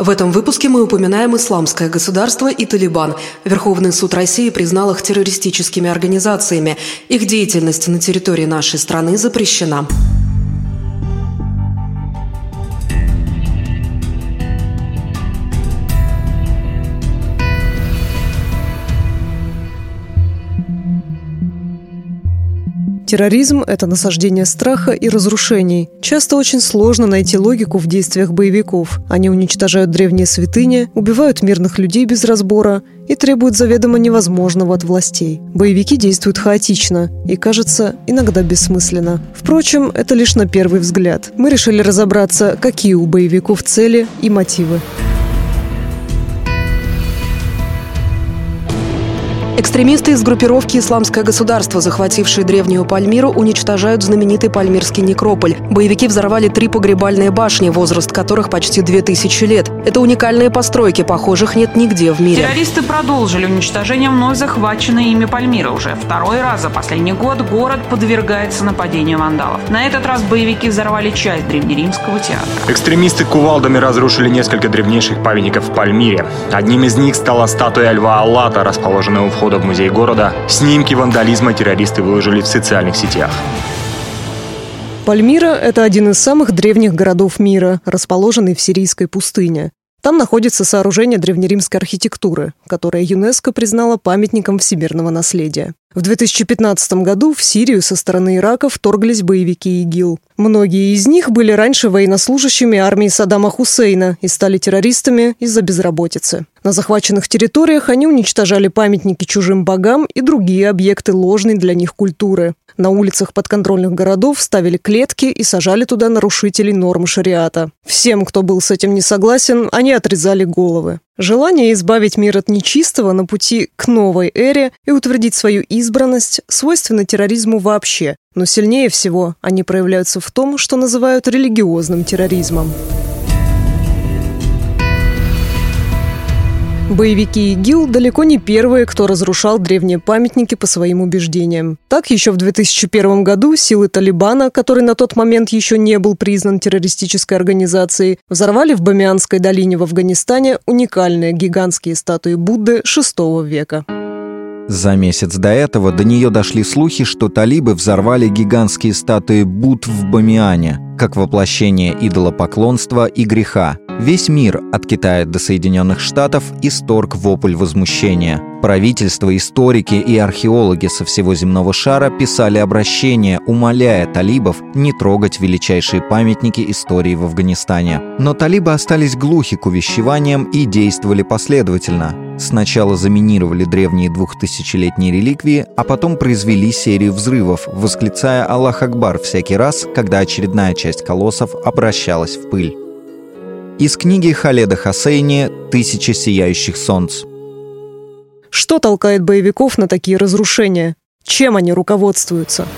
В этом выпуске мы упоминаем исламское государство и Талибан. Верховный суд России признал их террористическими организациями. Их деятельность на территории нашей страны запрещена. Терроризм – это насаждение страха и разрушений. Часто очень сложно найти логику в действиях боевиков. Они уничтожают древние святыни, убивают мирных людей без разбора и требуют заведомо невозможного от властей. Боевики действуют хаотично и, кажется, иногда бессмысленно. Впрочем, это лишь на первый взгляд. Мы решили разобраться, какие у боевиков цели и мотивы. Экстремисты из группировки «Исламское государство», захватившие древнюю Пальмиру, уничтожают знаменитый Пальмирский некрополь. Боевики взорвали три погребальные башни, возраст которых почти две тысячи лет. Это уникальные постройки, похожих нет нигде в мире. Террористы продолжили уничтожение вновь захваченной ими Пальмиры. Уже второй раз за последний год город подвергается нападению вандалов. На этот раз боевики взорвали часть древнеримского театра. Экстремисты кувалдами разрушили несколько древнейших памятников в Пальмире. Одним из них стала статуя Льва Аллата, расположенная у входа входа в музей города, снимки вандализма террористы выложили в социальных сетях. Пальмира – это один из самых древних городов мира, расположенный в сирийской пустыне. Там находится сооружение древнеримской архитектуры, которое ЮНЕСКО признало памятником всемирного наследия. В 2015 году в Сирию со стороны Ирака вторглись боевики ИГИЛ. Многие из них были раньше военнослужащими армии Саддама Хусейна и стали террористами из-за безработицы. На захваченных территориях они уничтожали памятники чужим богам и другие объекты ложной для них культуры. На улицах подконтрольных городов ставили клетки и сажали туда нарушителей норм шариата. Всем, кто был с этим не согласен, они отрезали головы. Желание избавить мир от нечистого на пути к новой эре и утвердить свою избранность свойственно терроризму вообще, но сильнее всего они проявляются в том, что называют религиозным терроризмом. Боевики ИГИЛ далеко не первые, кто разрушал древние памятники по своим убеждениям. Так, еще в 2001 году силы Талибана, который на тот момент еще не был признан террористической организацией, взорвали в Бамианской долине в Афганистане уникальные гигантские статуи Будды VI века. За месяц до этого до нее дошли слухи, что талибы взорвали гигантские статуи Будд в Бамиане, как воплощение идолопоклонства и греха. Весь мир, от Китая до Соединенных Штатов, исторг вопль возмущения. Правительство, историки и археологи со всего земного шара писали обращения, умоляя талибов не трогать величайшие памятники истории в Афганистане. Но талибы остались глухи к увещеваниям и действовали последовательно. Сначала заминировали древние двухтысячелетние реликвии, а потом произвели серию взрывов, восклицая «Аллах Акбар» всякий раз, когда очередная часть колоссов обращалась в пыль. Из книги Халеда Хасейни «Тысяча сияющих солнц». Что толкает боевиков на такие разрушения? Чем они руководствуются?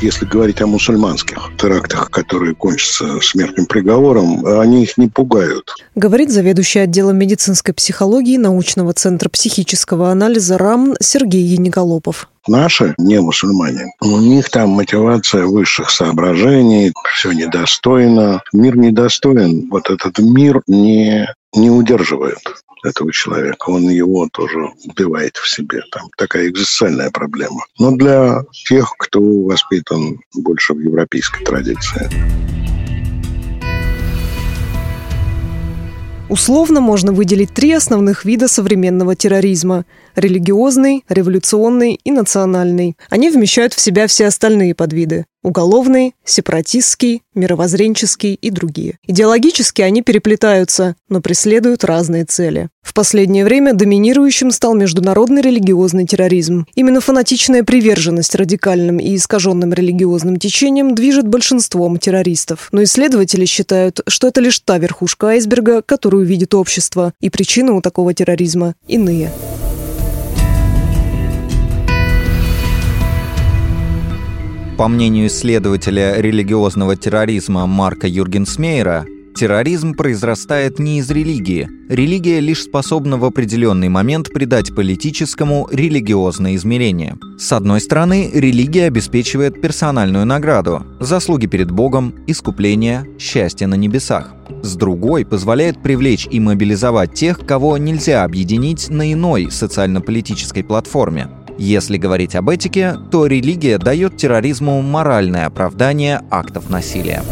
Если говорить о мусульманских терактах, которые кончатся смертным приговором, они их не пугают. Говорит заведующий отделом медицинской психологии научного центра психического анализа РАМН Сергей Янеголопов. Наши не мусульмане. У них там мотивация высших соображений, все недостойно. Мир недостоин. Вот этот мир не, не удерживает этого человека. Он его тоже убивает в себе. Там такая экзистенциальная проблема. Но для тех, кто воспитан больше в европейской традиции. Условно можно выделить три основных вида современного терроризма – религиозный, революционный и национальный. Они вмещают в себя все остальные подвиды уголовный, сепаратистский, мировоззренческий и другие. Идеологически они переплетаются, но преследуют разные цели. В последнее время доминирующим стал международный религиозный терроризм. Именно фанатичная приверженность радикальным и искаженным религиозным течениям движет большинством террористов. Но исследователи считают, что это лишь та верхушка айсберга, которую видит общество, и причины у такого терроризма иные. По мнению исследователя религиозного терроризма Марка Юргенсмейера, Терроризм произрастает не из религии. Религия лишь способна в определенный момент придать политическому религиозное измерение. С одной стороны, религия обеспечивает персональную награду – заслуги перед Богом, искупление, счастье на небесах. С другой, позволяет привлечь и мобилизовать тех, кого нельзя объединить на иной социально-политической платформе. Если говорить об этике, то религия дает терроризму моральное оправдание актов насилия.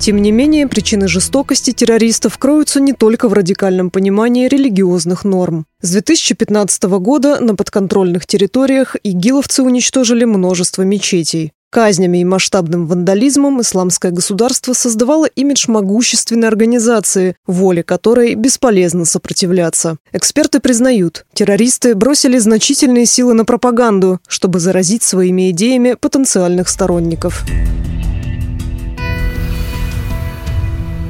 Тем не менее, причины жестокости террористов кроются не только в радикальном понимании религиозных норм. С 2015 года на подконтрольных территориях игиловцы уничтожили множество мечетей. Казнями и масштабным вандализмом исламское государство создавало имидж могущественной организации, воле которой бесполезно сопротивляться. Эксперты признают, террористы бросили значительные силы на пропаганду, чтобы заразить своими идеями потенциальных сторонников.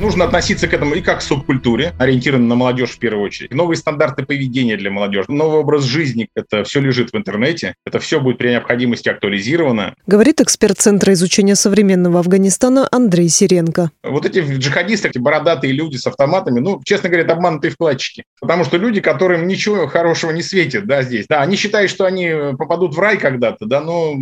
Нужно относиться к этому и как к субкультуре, ориентированной на молодежь в первую очередь. Новые стандарты поведения для молодежи, новый образ жизни. Это все лежит в интернете. Это все будет при необходимости актуализировано. Говорит эксперт Центра изучения современного Афганистана Андрей Сиренко. Вот эти джихадисты, эти бородатые люди с автоматами, ну, честно говоря, обманутые вкладчики. Потому что люди, которым ничего хорошего не светит, да, здесь. Да, они считают, что они попадут в рай когда-то, да, но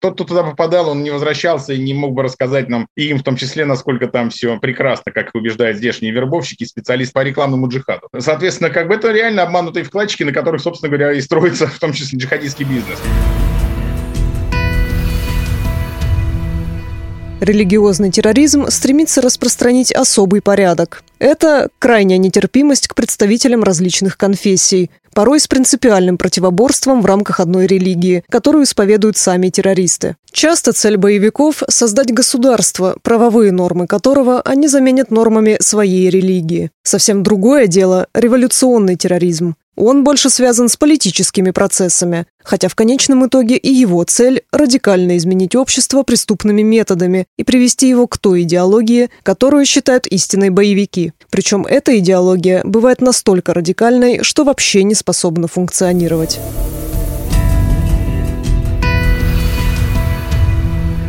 тот, кто туда попадал, он не возвращался и не мог бы рассказать нам, и им в том числе, насколько там все прекрасно, как убеждают здешние вербовщики, специалисты по рекламному джихаду. Соответственно, как бы это реально обманутые вкладчики, на которых, собственно говоря, и строится в том числе джихадистский бизнес. Религиозный терроризм стремится распространить особый порядок. Это крайняя нетерпимость к представителям различных конфессий, порой с принципиальным противоборством в рамках одной религии, которую исповедуют сами террористы. Часто цель боевиков – создать государство, правовые нормы которого они заменят нормами своей религии. Совсем другое дело – революционный терроризм. Он больше связан с политическими процессами, хотя в конечном итоге и его цель – радикально изменить общество преступными методами и привести его к той идеологии, которую считают истинной боевики. Причем эта идеология бывает настолько радикальной, что вообще не способна функционировать.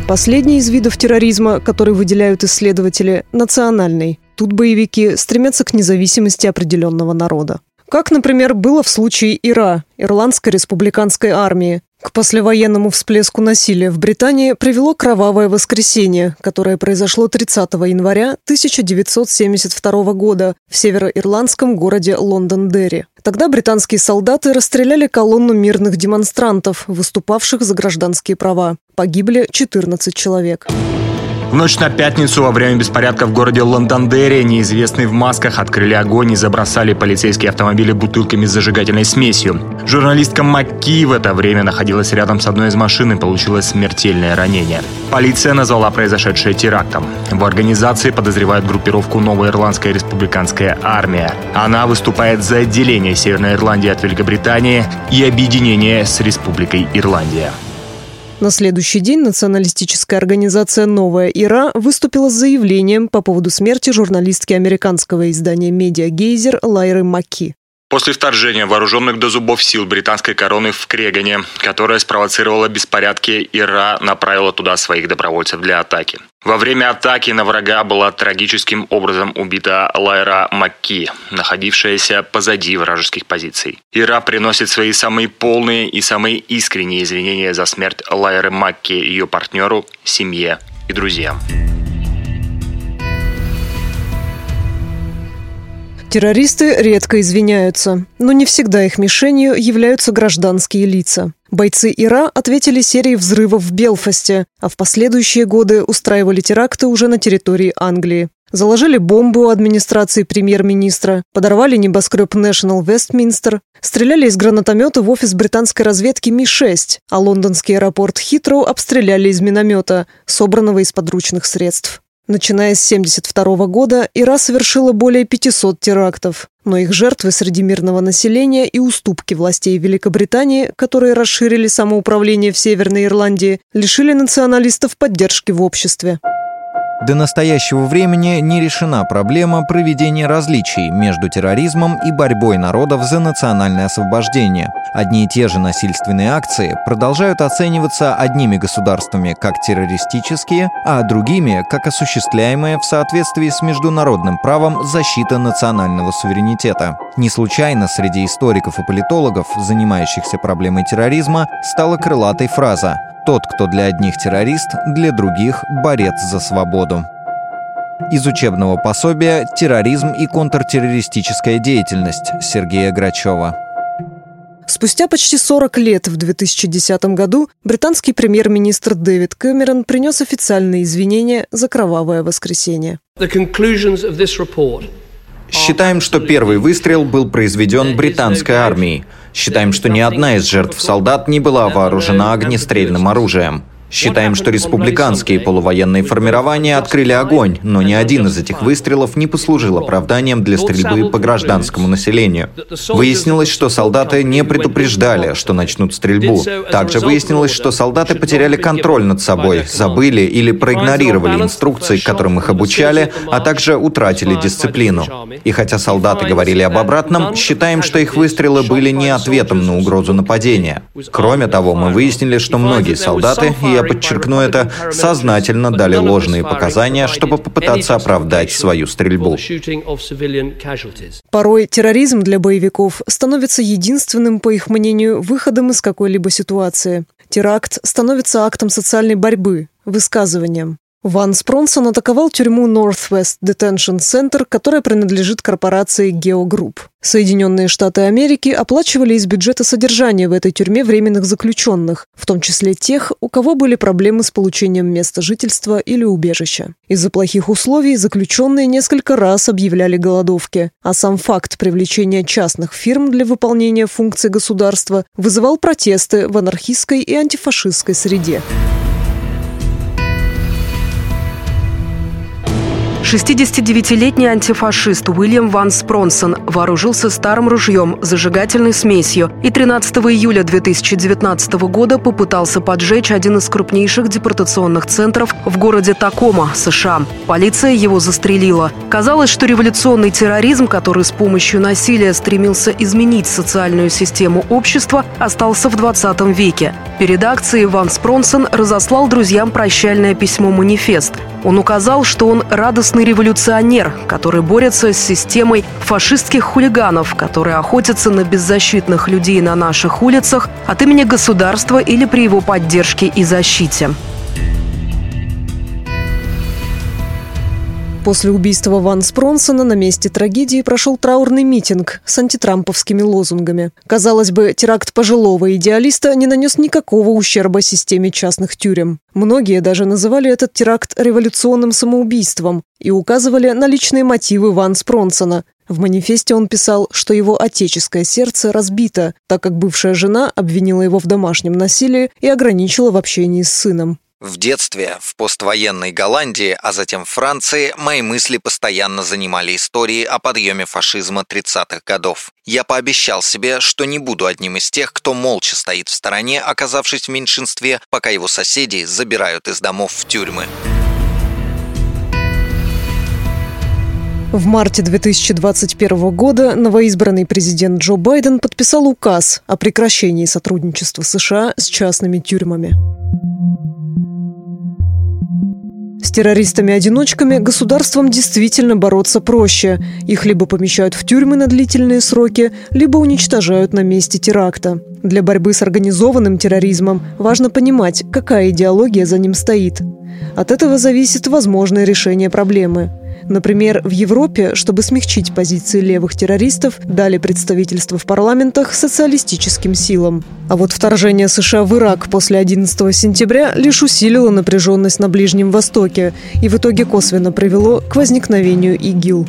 Последний из видов терроризма, который выделяют исследователи – национальный. Тут боевики стремятся к независимости определенного народа. Как, например, было в случае ИРА, Ирландской республиканской армии. К послевоенному всплеску насилия в Британии привело кровавое воскресенье, которое произошло 30 января 1972 года в североирландском городе Лондон-Дерри. Тогда британские солдаты расстреляли колонну мирных демонстрантов, выступавших за гражданские права. Погибли 14 человек. В ночь на пятницу во время беспорядка в городе Лондондерри неизвестные в масках открыли огонь и забросали полицейские автомобили бутылками с зажигательной смесью. Журналистка Макки в это время находилась рядом с одной из машин и получила смертельное ранение. Полиция назвала произошедшее терактом. В организации подозревают группировку Новая Ирландская республиканская армия. Она выступает за отделение Северной Ирландии от Великобритании и объединение с Республикой Ирландия. На следующий день националистическая организация «Новая Ира» выступила с заявлением по поводу смерти журналистки американского издания «Медиа Гейзер» Лайры Макки. После вторжения вооруженных до зубов сил британской короны в Крегане, которая спровоцировала беспорядки, Ира направила туда своих добровольцев для атаки. Во время атаки на врага была трагическим образом убита Лайра Макки, находившаяся позади вражеских позиций. Ира приносит свои самые полные и самые искренние извинения за смерть Лайры Макки, ее партнеру, семье и друзьям. Террористы редко извиняются, но не всегда их мишенью являются гражданские лица. Бойцы Ира ответили серией взрывов в Белфасте, а в последующие годы устраивали теракты уже на территории Англии. Заложили бомбу у администрации премьер-министра, подорвали небоскреб National Westminster, стреляли из гранатомета в офис британской разведки Ми-6, а лондонский аэропорт Хитроу обстреляли из миномета, собранного из подручных средств. Начиная с 1972 года Ира совершила более 500 терактов, но их жертвы среди мирного населения и уступки властей Великобритании, которые расширили самоуправление в Северной Ирландии, лишили националистов поддержки в обществе. До настоящего времени не решена проблема проведения различий между терроризмом и борьбой народов за национальное освобождение. Одни и те же насильственные акции продолжают оцениваться одними государствами как террористические, а другими как осуществляемые в соответствии с международным правом защита национального суверенитета. Не случайно среди историков и политологов, занимающихся проблемой терроризма, стала крылатой фраза тот, кто для одних террорист, для других – борец за свободу. Из учебного пособия «Терроризм и контртеррористическая деятельность» Сергея Грачева. Спустя почти 40 лет, в 2010 году, британский премьер-министр Дэвид Кэмерон принес официальные извинения за кровавое воскресенье. Считаем, что первый выстрел был произведен британской армией. Считаем, что ни одна из жертв солдат не была вооружена огнестрельным оружием. Считаем, что республиканские полувоенные формирования открыли огонь, но ни один из этих выстрелов не послужил оправданием для стрельбы по гражданскому населению. Выяснилось, что солдаты не предупреждали, что начнут стрельбу. Также выяснилось, что солдаты потеряли контроль над собой, забыли или проигнорировали инструкции, которым их обучали, а также утратили дисциплину. И хотя солдаты говорили об обратном, считаем, что их выстрелы были не ответом на угрозу нападения. Кроме того, мы выяснили, что многие солдаты, и я подчеркну это, сознательно дали ложные показания, чтобы попытаться оправдать свою стрельбу. Порой терроризм для боевиков становится единственным, по их мнению, выходом из какой-либо ситуации. Теракт становится актом социальной борьбы, высказыванием. Ван Спронсон атаковал тюрьму Northwest Detention Center, которая принадлежит корпорации Geo Group. Соединенные Штаты Америки оплачивали из бюджета содержание в этой тюрьме временных заключенных, в том числе тех, у кого были проблемы с получением места жительства или убежища. Из-за плохих условий заключенные несколько раз объявляли голодовки, а сам факт привлечения частных фирм для выполнения функций государства вызывал протесты в анархистской и антифашистской среде. 69-летний антифашист Уильям Ван Спронсон вооружился старым ружьем, зажигательной смесью и 13 июля 2019 года попытался поджечь один из крупнейших депортационных центров в городе Такома, США. Полиция его застрелила. Казалось, что революционный терроризм, который с помощью насилия стремился изменить социальную систему общества, остался в 20 веке. Перед акцией Ван Спронсон разослал друзьям прощальное письмо-манифест. Он указал, что он радостный революционер, который борется с системой фашистских хулиганов, которые охотятся на беззащитных людей на наших улицах от имени государства или при его поддержке и защите. После убийства Ван Спронсона на месте трагедии прошел траурный митинг с антитрамповскими лозунгами. Казалось бы, теракт пожилого идеалиста не нанес никакого ущерба системе частных тюрем. Многие даже называли этот теракт революционным самоубийством и указывали на личные мотивы Ван Спронсона. В манифесте он писал, что его отеческое сердце разбито, так как бывшая жена обвинила его в домашнем насилии и ограничила в общении с сыном. В детстве, в поствоенной Голландии, а затем Франции, мои мысли постоянно занимали истории о подъеме фашизма 30-х годов. Я пообещал себе, что не буду одним из тех, кто молча стоит в стороне, оказавшись в меньшинстве, пока его соседи забирают из домов в тюрьмы. В марте 2021 года новоизбранный президент Джо Байден подписал указ о прекращении сотрудничества США с частными тюрьмами. С террористами-одиночками государствам действительно бороться проще. Их либо помещают в тюрьмы на длительные сроки, либо уничтожают на месте теракта. Для борьбы с организованным терроризмом важно понимать, какая идеология за ним стоит. От этого зависит возможное решение проблемы. Например, в Европе, чтобы смягчить позиции левых террористов, дали представительство в парламентах социалистическим силам. А вот вторжение США в Ирак после 11 сентября лишь усилило напряженность на Ближнем Востоке и в итоге косвенно привело к возникновению ИГИЛ.